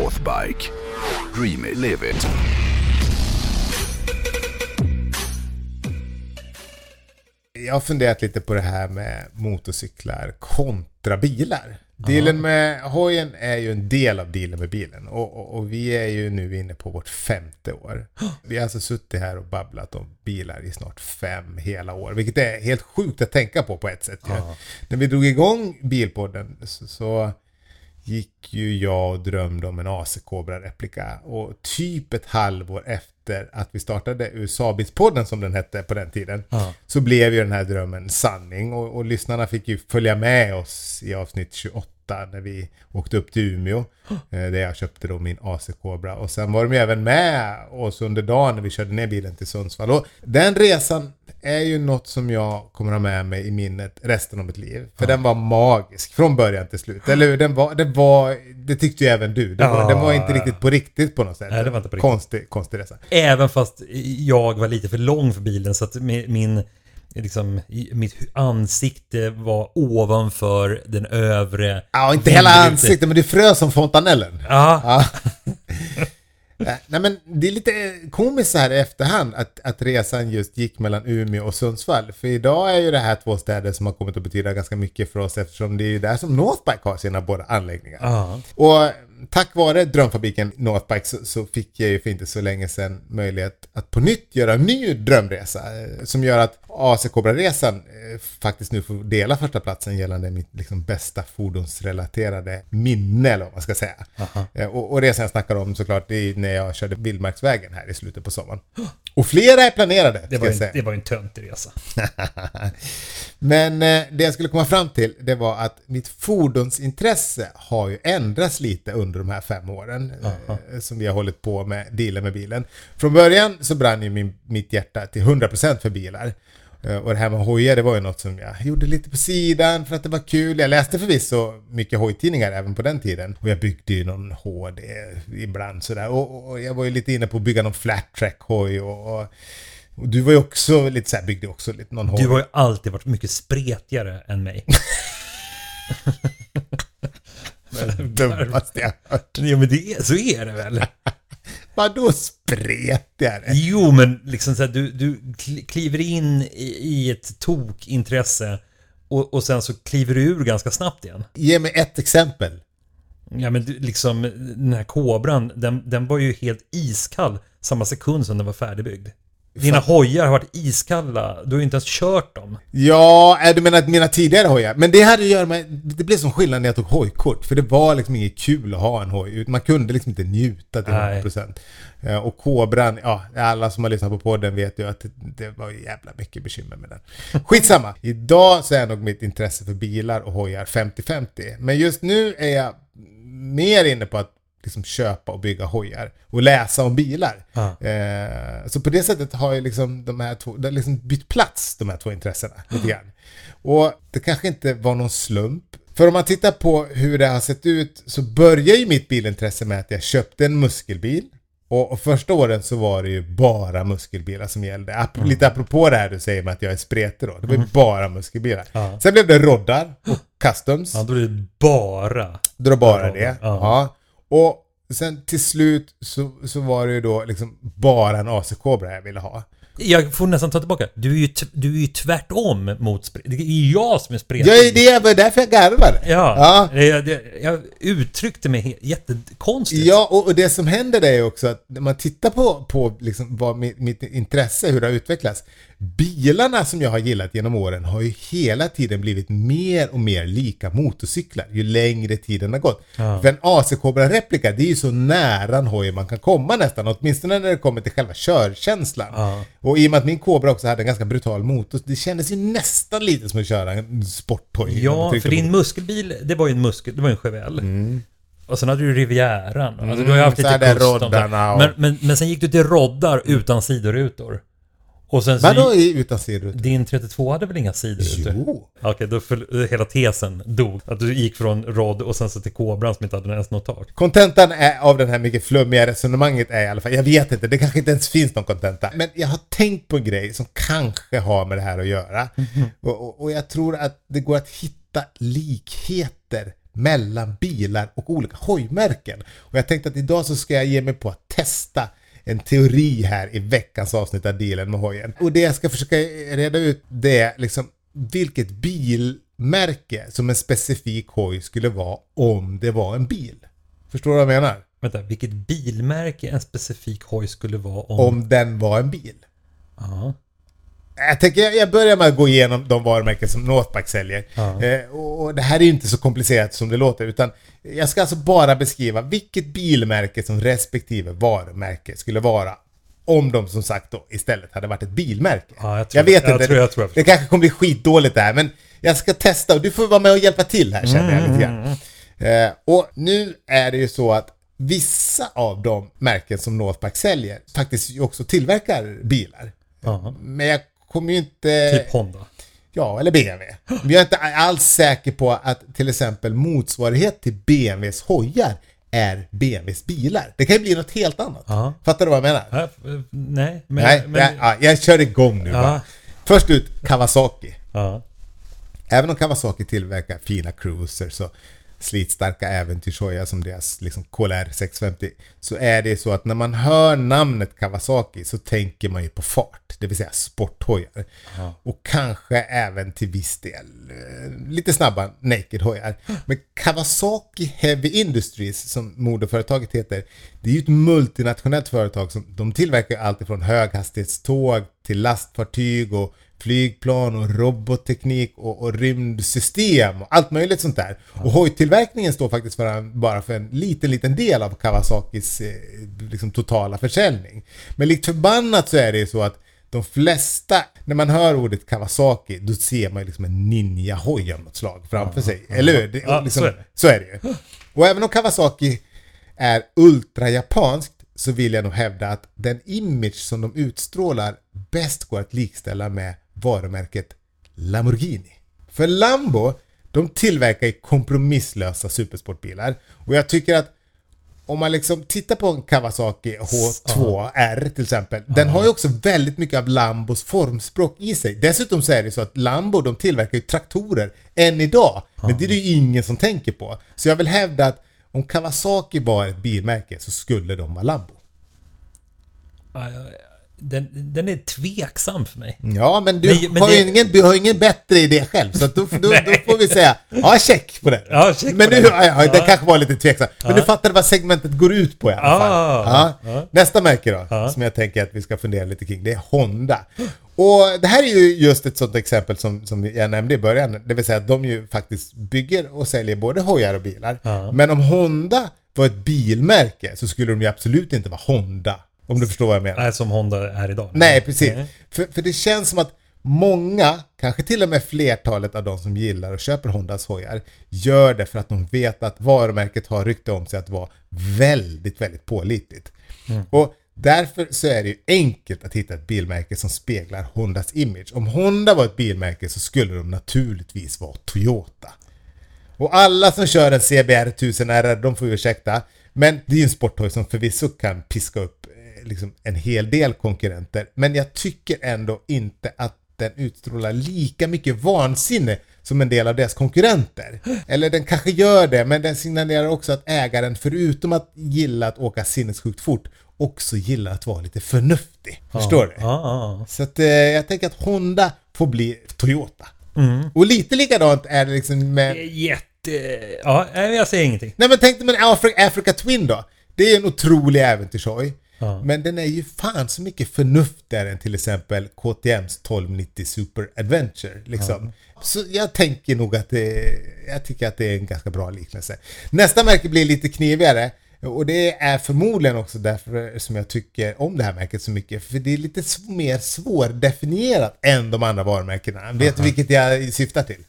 Northbike. Dream it, live it. Jag har funderat lite på det här med motorcyklar kontra bilar. Dealen med hojen är ju en del av dealen med bilen och, och, och vi är ju nu inne på vårt femte år. Vi har alltså suttit här och babblat om bilar i snart fem hela år, vilket är helt sjukt att tänka på på ett sätt. ju. När vi drog igång Bilpodden så, så gick ju jag och drömde om en AC Cobra replika och typ ett halvår efter att vi startade USA-bilspodden som den hette på den tiden Ja. så blev ju den här drömmen sanning. Och, och lyssnarna fick ju följa med oss i avsnitt 28 när vi åkte upp till Umeå eh, där jag köpte då min AC Cobra och sen var de även med oss under dagen när vi körde ner bilen till Sundsvall och den resan är ju något som jag kommer ha med mig i minnet resten av mitt liv. För den var magisk från början till slut. Eller hur? Den var, det var, det tyckte ju även du. Den, var, Ja. den var inte riktigt på riktigt på något sätt. Nej, det var inte på riktigt. Konstig, konstig resa. Även fast jag var lite för lång för bilen så att min liksom, mitt ansikte var ovanför den övre... Ja, inte hela ansiktet, men du frös som fontanellen. Ja, Ja. Eh, Nej men det är lite komiskt så här i efterhand att, att resan just gick mellan Umeå och Sundsvall. För idag är ju det här två städer som har kommit att betyda ganska mycket för oss eftersom det är ju där som Northbike har sina båda anläggningar. ja. Och tack vare drömfabriken Northbike så, så fick jag ju för inte så länge sedan möjlighet att på nytt göra en ny drömresa. eh, Som gör att AC Cobra-resan eh, faktiskt nu får dela första platsen gällande mitt liksom, bästa fordonsrelaterade minne eller vad man ska säga. Eh, Och, och resan jag snackar om såklart det är när jag körde Vildmarksvägen här i slutet på sommaren. Och flera är planerade, Det var, säga. det var en töntig resa. Men det jag skulle komma fram till det var att mitt fordonsintresse har ju ändrats lite under de här fem åren eh, som vi har hållit på med dealen med bilen. Från början så brann ju min, mitt hjärta till 100% för bilar. Eh, och det här med hojar det var ju något som jag gjorde lite på sidan för att det var kul. Jag läste förvisso mycket hojtidningar även på den tiden. Och jag byggde ju någon HD ibland sådär. Och, och, jag var ju lite inne på att bygga någon flat track hoj och, och och du var ju också lite såhär, byggde också lite någon hoj. Du har ju alltid varit mycket spretigare än mig. dummaste jag hört. Jo men det är, så är det väl? Vadå spretigare? Jo men liksom så här, du, du kli- kliver in i, i ett tokintresse och, och sen så kliver du ur ganska snabbt igen. Ge mig ett exempel. Ja men du, liksom den här kobran, den, den var ju helt iskall samma sekund som den var färdigbyggd. Dina hojar har varit iskalla, du har ju inte ens kört dem. Ja, är du menar mina tidigare hojar? Men det hade att göra med, det blev som skillnad när jag tog hojkort. För det var liksom inget kul att ha en hoj. Man kunde liksom inte njuta till Nej. 100%. Eh, Och kobran, ja, alla som har lyssnat på podden vet ju att det, var jävla mycket bekymmer med den. Skitsamma. Idag så är nog mitt intresse för bilar och hojar 50-50. Men just nu är jag mer inne på att liksom köpa och bygga hojar och läsa om bilar. Ja. Eh, så på det sättet har ju liksom de här två, det har liksom bytt plats de här två intressena lite grann. Och det kanske inte var någon slump. För om man tittar på hur det har sett ut så börjar ju mitt bilintresse med att jag köpte en muskelbil. Och, och första åren så var det ju bara muskelbilar som gällde. Ap- Mm. Lite apropå det här du säger med att jag är spretig då. Det var ju bara muskelbilar. Ja. Sen blev det roddar och customs. Ja, då är det bara... Dra bara Ja, det. ja. Ja. Och sen till slut så, så var det ju då liksom bara en AC Cobra jag ville ha. Jag får nästan ta tillbaka. Du är ju, du är ju tvärtom mot. Det är ju jag som är spretig. Ja, det var därför jag garvade. Ja, Ja. Jag, det, jag uttryckte mig jättekonstigt. Ja, och, och det som händer är ju också att när man tittar på, på liksom vad mitt, mitt intresse, hur det har utvecklats. Bilarna som jag har gillat genom åren har ju hela tiden blivit mer och mer lika motorcyklar ju längre tiden har gått. Ja. För en AC Cobra replika, det är ju så nära en hoj man kan komma nästan, åtminstone när det kommer till själva körkänslan. Ja. Och i och med att min Cobra också hade en ganska brutal motor, det kändes ju nästan lite som att köra en sporthoj. Ja, för din muskelbil, det var ju en muskel, det var en Chevelle. Och sen hade du Rivieran. Alltså, du har ju haft Mm. så lite och- men, men, men sen gick du till roddar utan sidorutor. Och sen så... Vadå i- utan sidor? Din 32 hade väl inga sidorutor? Jo. Okej, då föll, hela tesen dog. Att du gick från rodd och sen så till kobran som inte hade ens något tak. Kontentan är, av den här mycket flummiga resonemanget är i alla fall, jag vet inte, det kanske inte ens finns någon kontenta. Men jag har tänkt på en grej som kanske har med det här att göra. Mhm. Och, och, och jag tror att det går att hitta likheter mellan bilar och olika hojmärken. Och jag tänkte att idag så ska jag ge mig på att testa en teori här i veckans avsnitt av Dealen med hojen. Och det jag ska försöka reda ut det är liksom vilket bilmärke som en specifik hoj skulle vara om det var en bil. Förstår du vad jag menar? Vänta, vilket bilmärke en specifik hoj skulle vara om... Om den var en bil. Ja. Jag tänker jag börjar med att gå igenom de varumärken som Northback säljer. Ja. Eh, och det här är ju inte så komplicerat som det låter utan jag ska alltså bara beskriva vilket bilmärke som respektive varumärke skulle vara om de som sagt då istället hade varit ett bilmärke. Ja, jag tror- vet jag inte, tror- jag tror jag det kanske kommer bli skitdåligt där men jag ska testa och du får vara med och hjälpa till här känner jag lite grann. Eh, och nu är det ju så att vissa av de märken som Northback säljer faktiskt också tillverkar bilar. Ja. Men jag kommer ju inte... Typ Honda. Ja, eller BMW. Men jag är inte alls säker på att till exempel motsvarighet till BMWs hojar är BMWs bilar. Det kan ju bli något helt annat. Ja. Fattar du vad jag menar? Ja, nej, men... Nej, men, jag, ja, jag kör igång nu bara. Först ut Kawasaki. Även om Kawasaki tillverkar fina cruisers och slitstarka äventyrshojar som deras liksom KLR 650 så är det så att när man hör namnet Kawasaki så tänker man ju på fart, det vill säga sporthojar. Och kanske även till viss del eh, lite snabba naked-hojar. Men Kawasaki Heavy Industries som moderföretaget heter, det är ju ett multinationellt företag som de tillverkar allt ifrån höghastighetståg till lastfartyg och flygplan och robotteknik och, och rymdsystem och allt möjligt sånt där. Och hojtillverkningen står faktiskt för en, bara för en liten, liten del av Kawasakis eh, liksom totala försäljning. Men likt förbannat så är det ju så att de flesta, när man hör ordet Kawasaki, då ser man ju liksom en ninja-hoj av något slag framför sig. Eller hur? Det, Ja, liksom, så är det. så är det ju. Och även om Kawasaki är ultra-japanskt så vill jag nog hävda att den image som de utstrålar bäst går att likställa med varumärket Lamborghini. För Lambo, de tillverkar ju kompromisslösa supersportbilar. Och jag tycker att om man liksom tittar på en Kawasaki H2R till exempel. Den har ju också väldigt mycket av Lambos formspråk i sig. Dessutom så är det så att Lambo de tillverkar ju traktorer än idag. Men det är det ju ingen som tänker på. Så jag vill hävda att om Kawasaki var ett bilmärke så skulle de vara Lambo. Den, den är tveksam för mig. Ja, men du, Men- men har, ju det- ingen, du har ingen bättre idé själv. Så då, då, då får vi säga, ja check på den. Ja, check men på du, den. ja, ja, det Ja. kanske var lite tveksam. Men du fattar vad segmentet går ut på i alla fall. Ah. Nästa märke då, som jag tänker att vi ska fundera lite kring, det är Honda. Och det här är ju just ett sånt exempel som, som jag nämnde i början. Det vill säga att de ju faktiskt bygger och säljer både hojar och bilar. Men om Honda var ett bilmärke så skulle de ju absolut inte vara Honda. Om du förstår vad jag menar. Nej, som Honda är idag. Nej, precis. Nej. För, för det känns som att många, kanske till och med flertalet av de som gillar och köper Hondas hojar, gör det för att de vet att varumärket har rykte om sig att vara väldigt, väldigt pålitligt. Och därför så är det ju enkelt att hitta ett bilmärke som speglar Hondas image. Om Honda var ett bilmärke så skulle de naturligtvis vara Toyota. Och alla som kör en CBR 1000R, de får ju ursäkta. Men det är ju en sporthoj som förvisso kan piska upp liksom, en hel del konkurrenter. Men jag tycker ändå inte att den utstrålar lika mycket vansinne som en del av deras konkurrenter. Eller den kanske gör det, men den signalerar också att ägaren, förutom att gilla att åka sinnessjukt fort, också gillar att vara lite förnuftig. Förstår du? Ja, ja, Så att eh, jag tänker att Honda får bli Toyota. Mm. Och lite likadant är det liksom med... ja. Jätte... Ja, jag säger ingenting. Nej men tänk dig med en Afri- Africa Twin då. Det är en otrolig äventyrshoj. Ja. Men den är ju fan så mycket förnuftigare än till exempel KTMs 1290 Super Adventure. Liksom. Så jag tänker nog att det, jag tycker att det är en ganska bra liknelse. Nästa märke blir lite knivigare. Och det är förmodligen också därför som jag tycker om det här märket så mycket. För det är lite mer svårdefinierat än de andra varumärkena. Vet du vilket jag syftar till?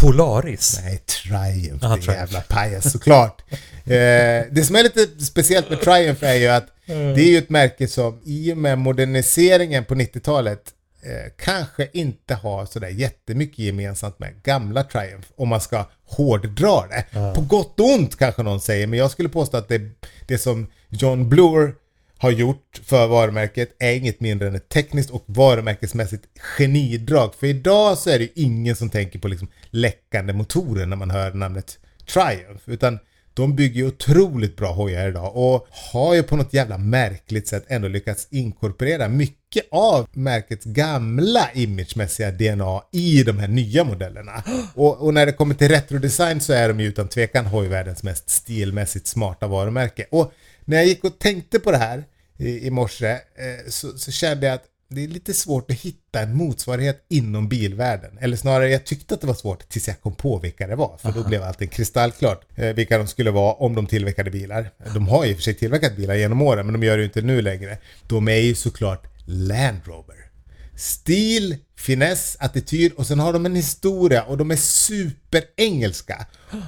Polaris. Nej, Triumph, Aha, din Triumph. jävla pajas såklart. eh, det som är lite speciellt med Triumph är ju att det är ju ett märke som i och med moderniseringen på 90-talet eh, kanske inte har sådär jättemycket gemensamt med gamla Triumph om man ska hårddra det. På gott och ont kanske någon säger, men jag skulle påstå att det, det som John Bloor har gjort för varumärket är inget mindre än ett tekniskt och varumärkesmässigt genidrag. För idag så är det ju ingen som tänker på liksom läckande motorer när man hör namnet Triumph. Utan de bygger ju otroligt bra hojar idag och har ju på något jävla märkligt sätt ändå lyckats inkorporera mycket av märkets gamla imagemässiga DNA i de här nya modellerna. Och, och när det kommer till retrodesign så är de ju utan tvekan hojvärldens mest stilmässigt smarta varumärke. Och när jag gick och tänkte på det här i, i morse eh, så, så kände jag att det är lite svårt att hitta en motsvarighet inom bilvärlden. Eller snarare, jag tyckte att det var svårt tills jag kom på vilka det var. För då blev allting kristallklart eh, vilka de skulle vara om de tillverkade bilar. De har ju i och för sig tillverkat bilar genom åren, men de gör det ju inte nu längre. De är ju såklart Land Rover. Stil, finess, attityd och sen har de en historia och de är superengelska.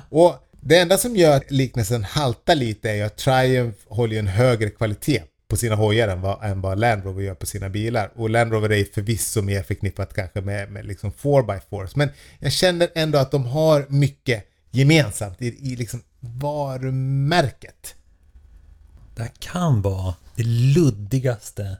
Och det enda som gör att liknelsen haltar lite är ju att Triumph håller ju en högre kvalitet på sina hojar än vad, än vad Land Rover gör på sina bilar. Och Land Rover är förvisso mer förknippat kanske med, med liksom 4x4. Men jag känner ändå att de har mycket gemensamt i, i liksom varumärket. Det här kan vara det luddigaste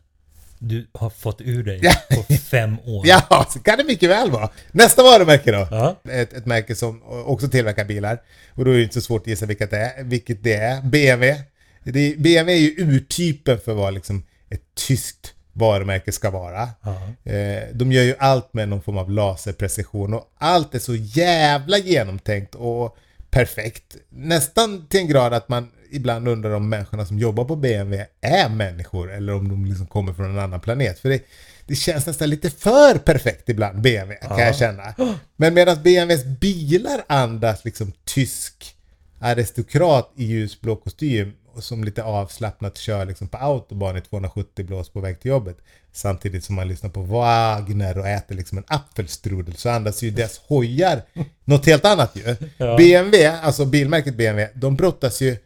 du har fått ur dig på fem år. Ja, så kan det mycket väl vara. Nästa varumärke då. Ja. Ett, ett märke som också tillverkar bilar. Och då är det inte så svårt att gissa vilket det är. Vilket det är. BMW. Det, BMW är ju urtypen för vad liksom ett tyskt varumärke ska vara. Ja. Eh, de gör ju allt med någon form av laserprecision och allt är så jävla genomtänkt och perfekt. Nästan till en grad att man ibland undrar om människorna som jobbar på BMW är människor eller om de liksom kommer från en annan planet. För det, det känns nästan lite för perfekt ibland, BMW, kan Ja. jag känna. Men medan BMWs bilar andas liksom tysk aristokrat i ljusblå kostym som lite avslappnat kör liksom på autobahn i 270 blås på väg till jobbet. Samtidigt som man lyssnar på Wagner och äter liksom en apfelstrudel så andas ju deras hojar något helt annat ju. Ja. BMW, alltså bilmärket BMW, de brottas ju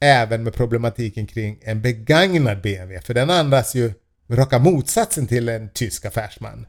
även med problematiken kring en begagnad BMW. För den andas ju raka motsatsen till en tysk affärsman.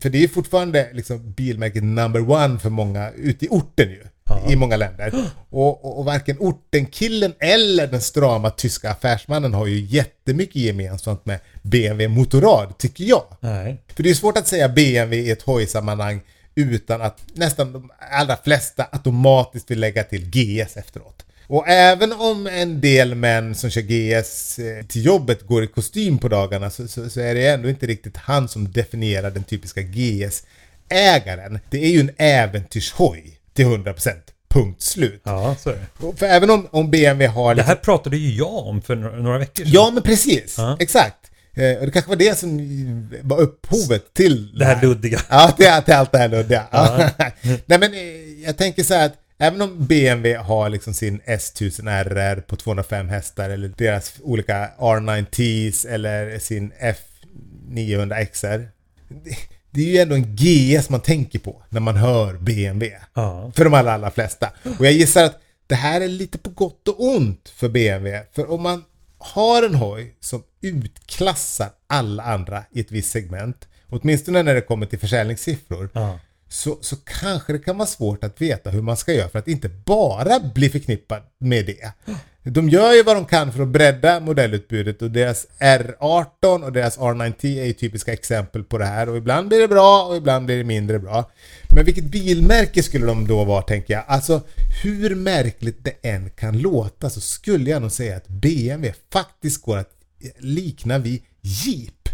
För det är fortfarande liksom bilmärket number one för många ute i orten ju. I många länder. Och, och, och varken ortenkillen eller den strama tyska affärsmannen har ju jättemycket gemensamt med BMW Motorrad, tycker jag. Nej. För det är svårt att säga BMW i ett hojsammanhang utan att nästan de allra flesta automatiskt vill lägga till GS efteråt. Och även om en del män som kör GS eh, till jobbet går i kostym på dagarna så, så, så är det ändå inte riktigt han som definierar den typiska GS-ägaren. Det är ju en äventyrshoj till 100%. Punkt slut. Ja, så är det. För även om, om BMW har... Det här pratade ju jag om för några några veckor sedan. Ja, men precis. Ja. Exakt. Eh, och det kanske var det som var upphovet till Det här luddiga. Ja, till, till allt det här luddiga. Ja. Nej, men eh, jag tänker så här att även om BMW har liksom sin S1000 RR på 205 hästar eller deras olika R9Ts eller sin F900 XR. det- Det är ju ändå en GS man tänker på när man hör BMW. Ja. För de allra, allra flesta. Och jag gissar att det här är lite på gott och ont för BMW. För om man har en hoj som utklassar alla andra i ett visst segment, åtminstone när det kommer till försäljningssiffror, Ja så, så kanske det kan vara svårt att veta hur man ska göra för att inte bara bli förknippad med det. De gör ju vad de kan för att bredda modellutbudet och deras R18 och deras R90 är ju typiska exempel på det här och ibland blir det bra och ibland blir det mindre bra. Men vilket bilmärke skulle de då vara tänker jag? Alltså hur märkligt det än kan låta så skulle jag nog säga att BMW faktiskt går att likna vid Jeep.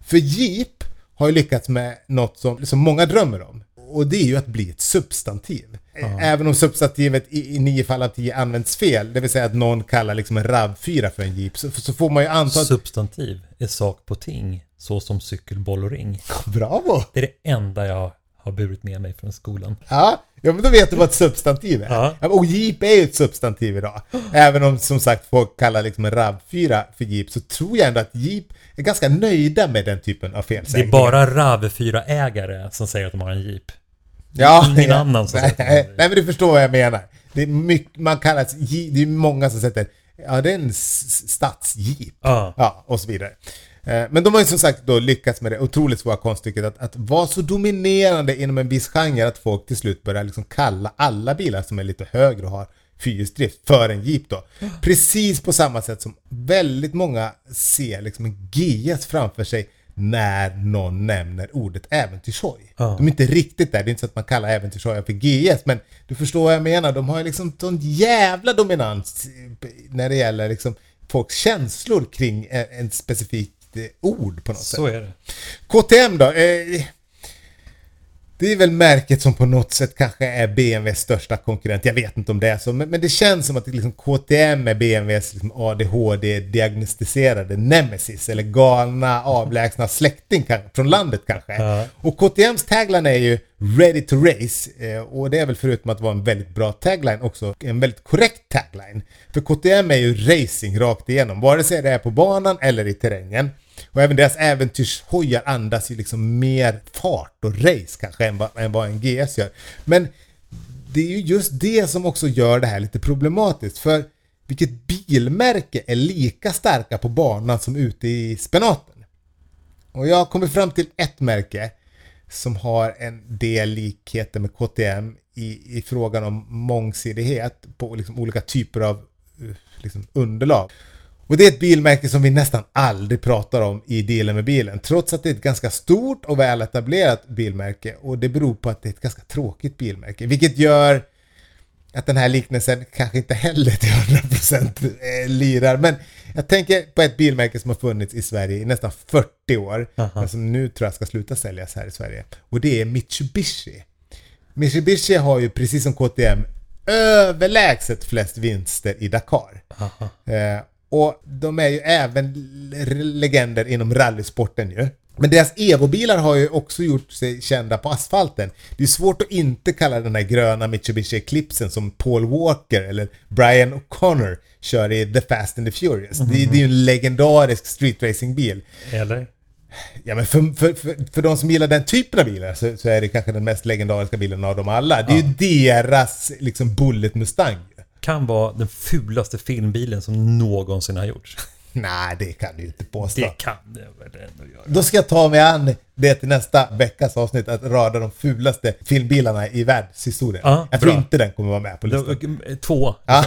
För Jeep har ju lyckats med något som, som många drömmer om. Och det är ju att bli ett substantiv. Även om substantivet i, i nio fall av tio används fel, det vill säga att någon kallar liksom en RAV4 för en Jeep, så, så får man ju anta att... Substantiv är sak på ting, så som cykel, boll och ring. Bravo! Det är det enda jag har burit med mig från skolan. Ja, ja men då vet du vad ett substantiv är. Ja. Ja, Och Jeep är ju ett substantiv idag. Även om som sagt folk kallar liksom en RAV4 för Jeep så tror jag ändå att Jeep är ganska nöjda med den typen av Det är felsägningar. bara RAV4-ägare som säger att de har en Jeep. Ja, ingen ja. annan som nej, sätter den. nej, men du förstår vad jag menar. Det är mycket, man kallar det, det är många som sätter, ja det är en stadsjeep. Ja. Ja, och så vidare. Eh, Men de har ju som sagt då lyckats med det otroligt svåra konststycket att, att vara så dominerande inom en viss genre att folk till slut börjar liksom kalla alla bilar som är lite högre och har fyrhjulsdrift för en Jeep då. Precis på samma sätt som väldigt många ser liksom en GS framför sig när någon nämner ordet äventyrshoj. Ja. De är inte riktigt där, det är inte så att man kallar äventyrshojar för GS, men du förstår vad jag menar. De har ju liksom sån jävla dominans när det gäller liksom folks känslor kring en, en specifikt eh, ord på något sätt. Så är det. KTM då? Eh, det är väl märket som på något sätt kanske är BMWs största konkurrent. Jag vet inte om det är så, men, men det känns som att liksom KTM är BMWs liksom ADHD-diagnostiserade nemesis eller galna avlägsna släkting från landet kanske. Ja. Och KTMs tagline är ju Ready to race eh, och det är väl förutom att vara en väldigt bra tagline också en väldigt korrekt tagline. För KTM är ju racing rakt igenom, vare sig det är på banan eller i terrängen. Och även deras äventyrshojar andas ju liksom mer fart och race kanske än vad, än vad en GS gör. Men det är ju just det som också gör det här lite problematiskt. För vilket bilmärke är lika starka på banan som ute i spenaten? Och jag har kommit fram till ett märke som har en del likheter med KTM i, i frågan om mångsidighet på liksom olika typer av eh, liksom underlag. Och det är ett bilmärke som vi nästan aldrig pratar om i dealen med bilen. Trots att det är ett ganska stort och väl etablerat bilmärke. Och det beror på att det är ett ganska tråkigt bilmärke. Vilket gör att den här liknelsen kanske inte heller till 100% eh, lirar. Men jag tänker på ett bilmärke som har funnits i Sverige i nästan 40 år. Aha. Men som nu tror jag ska sluta säljas här i Sverige. Och det är Mitsubishi. Mitsubishi har ju precis som KTM överlägset flest vinster i Dakar. Eh, och de är ju även legender inom rallysporten ju. Men deras Evo-bilar har ju också gjort sig kända på asfalten. Det är svårt att inte kalla den här gröna Mitsubishi Eclipsen som Paul Walker eller Brian O'Connor kör i The Fast and the Furious. Det, det är ju en legendarisk streetracingbil. Eller? Ja men för, för, för, för de som gillar den typen av bilar så, så är det kanske den mest legendariska bilen av dem alla. Det är ju deras liksom Bullet Mustang. Kan vara den fulaste filmbilen som någonsin har gjorts. Nej, det kan du inte påstå. Det kan det väl ändå göra. Då ska jag ta mig an det till nästa veckas avsnitt, att rada de fulaste filmbilarna i världshistorien. Ja, jag tror bra. inte den kommer vara med på listan. Det- Två i, Ja.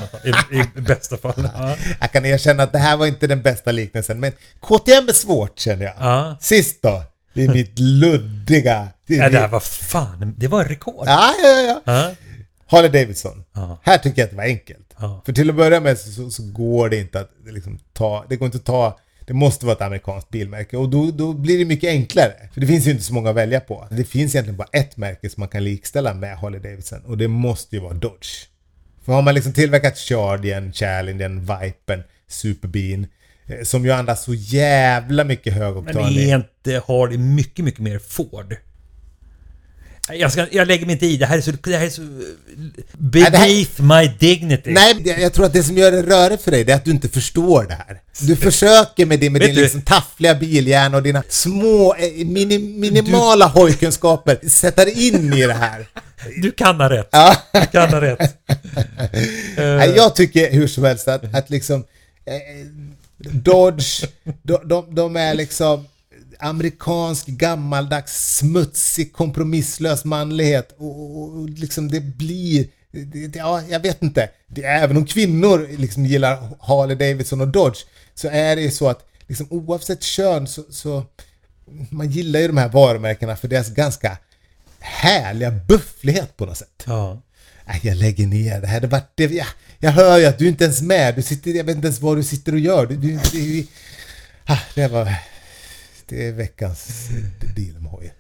i, i bästa fall. Ja. Jag kan erkänna att det här var inte den bästa liknelsen, men KTM är svårt känner jag. Ja. Sist då, det är mitt luddiga... Det är Ja, det här var fan, det var rekord. ja, ja, ja. Harley Davidson. Ja. Här tycker jag att det var enkelt. Ja. För till att börja med så, så, så går det inte att liksom, ta... Det går inte att ta... Det måste vara ett amerikanskt bilmärke och då, då blir det mycket enklare. För det finns ju inte så många att välja på. Det finns egentligen bara ett märke som man kan likställa med Harley Davidson och det måste ju vara Dodge. För har man liksom tillverkat Chargen, Challengen, Vipen, Superbean eh, som ju andas så jävla mycket Men högoktanig. är inte Harley mycket, mycket mer Ford? Jag, ska, jag lägger mig inte i. Det här är så... Det här är så... här- Beneath my dignity. Nej, jag tror att det som gör det rörigt för dig det är att du inte förstår det här. Du försöker med, det, med din du- liksom taffliga bilhjärna och dina små, eh, mini, minimala hojkunskaper sätta dig in i det här. Du kan ha rätt. Ja. Du kan ha rätt. Nej, jag tycker hur som helst att, att liksom eh, Dodge, de, de, de är liksom amerikansk, gammaldags, smutsig, kompromisslös manlighet och, och, och liksom det blir det, ja, jag vet inte. Det, även om kvinnor liksom gillar Harley Davidson och Dodge så är det ju så att liksom, oavsett kön så, så man gillar ju de här varumärkena för deras ganska härliga bufflighet på något sätt. Ja. Nej, jag lägger ner det här. Det vart det, jag, jag hör ju att du inte ens är med. Du sitter, jag vet inte ens vad du sitter och gör. Du, du, det, ah, det var... Det är veckans deal med hojen.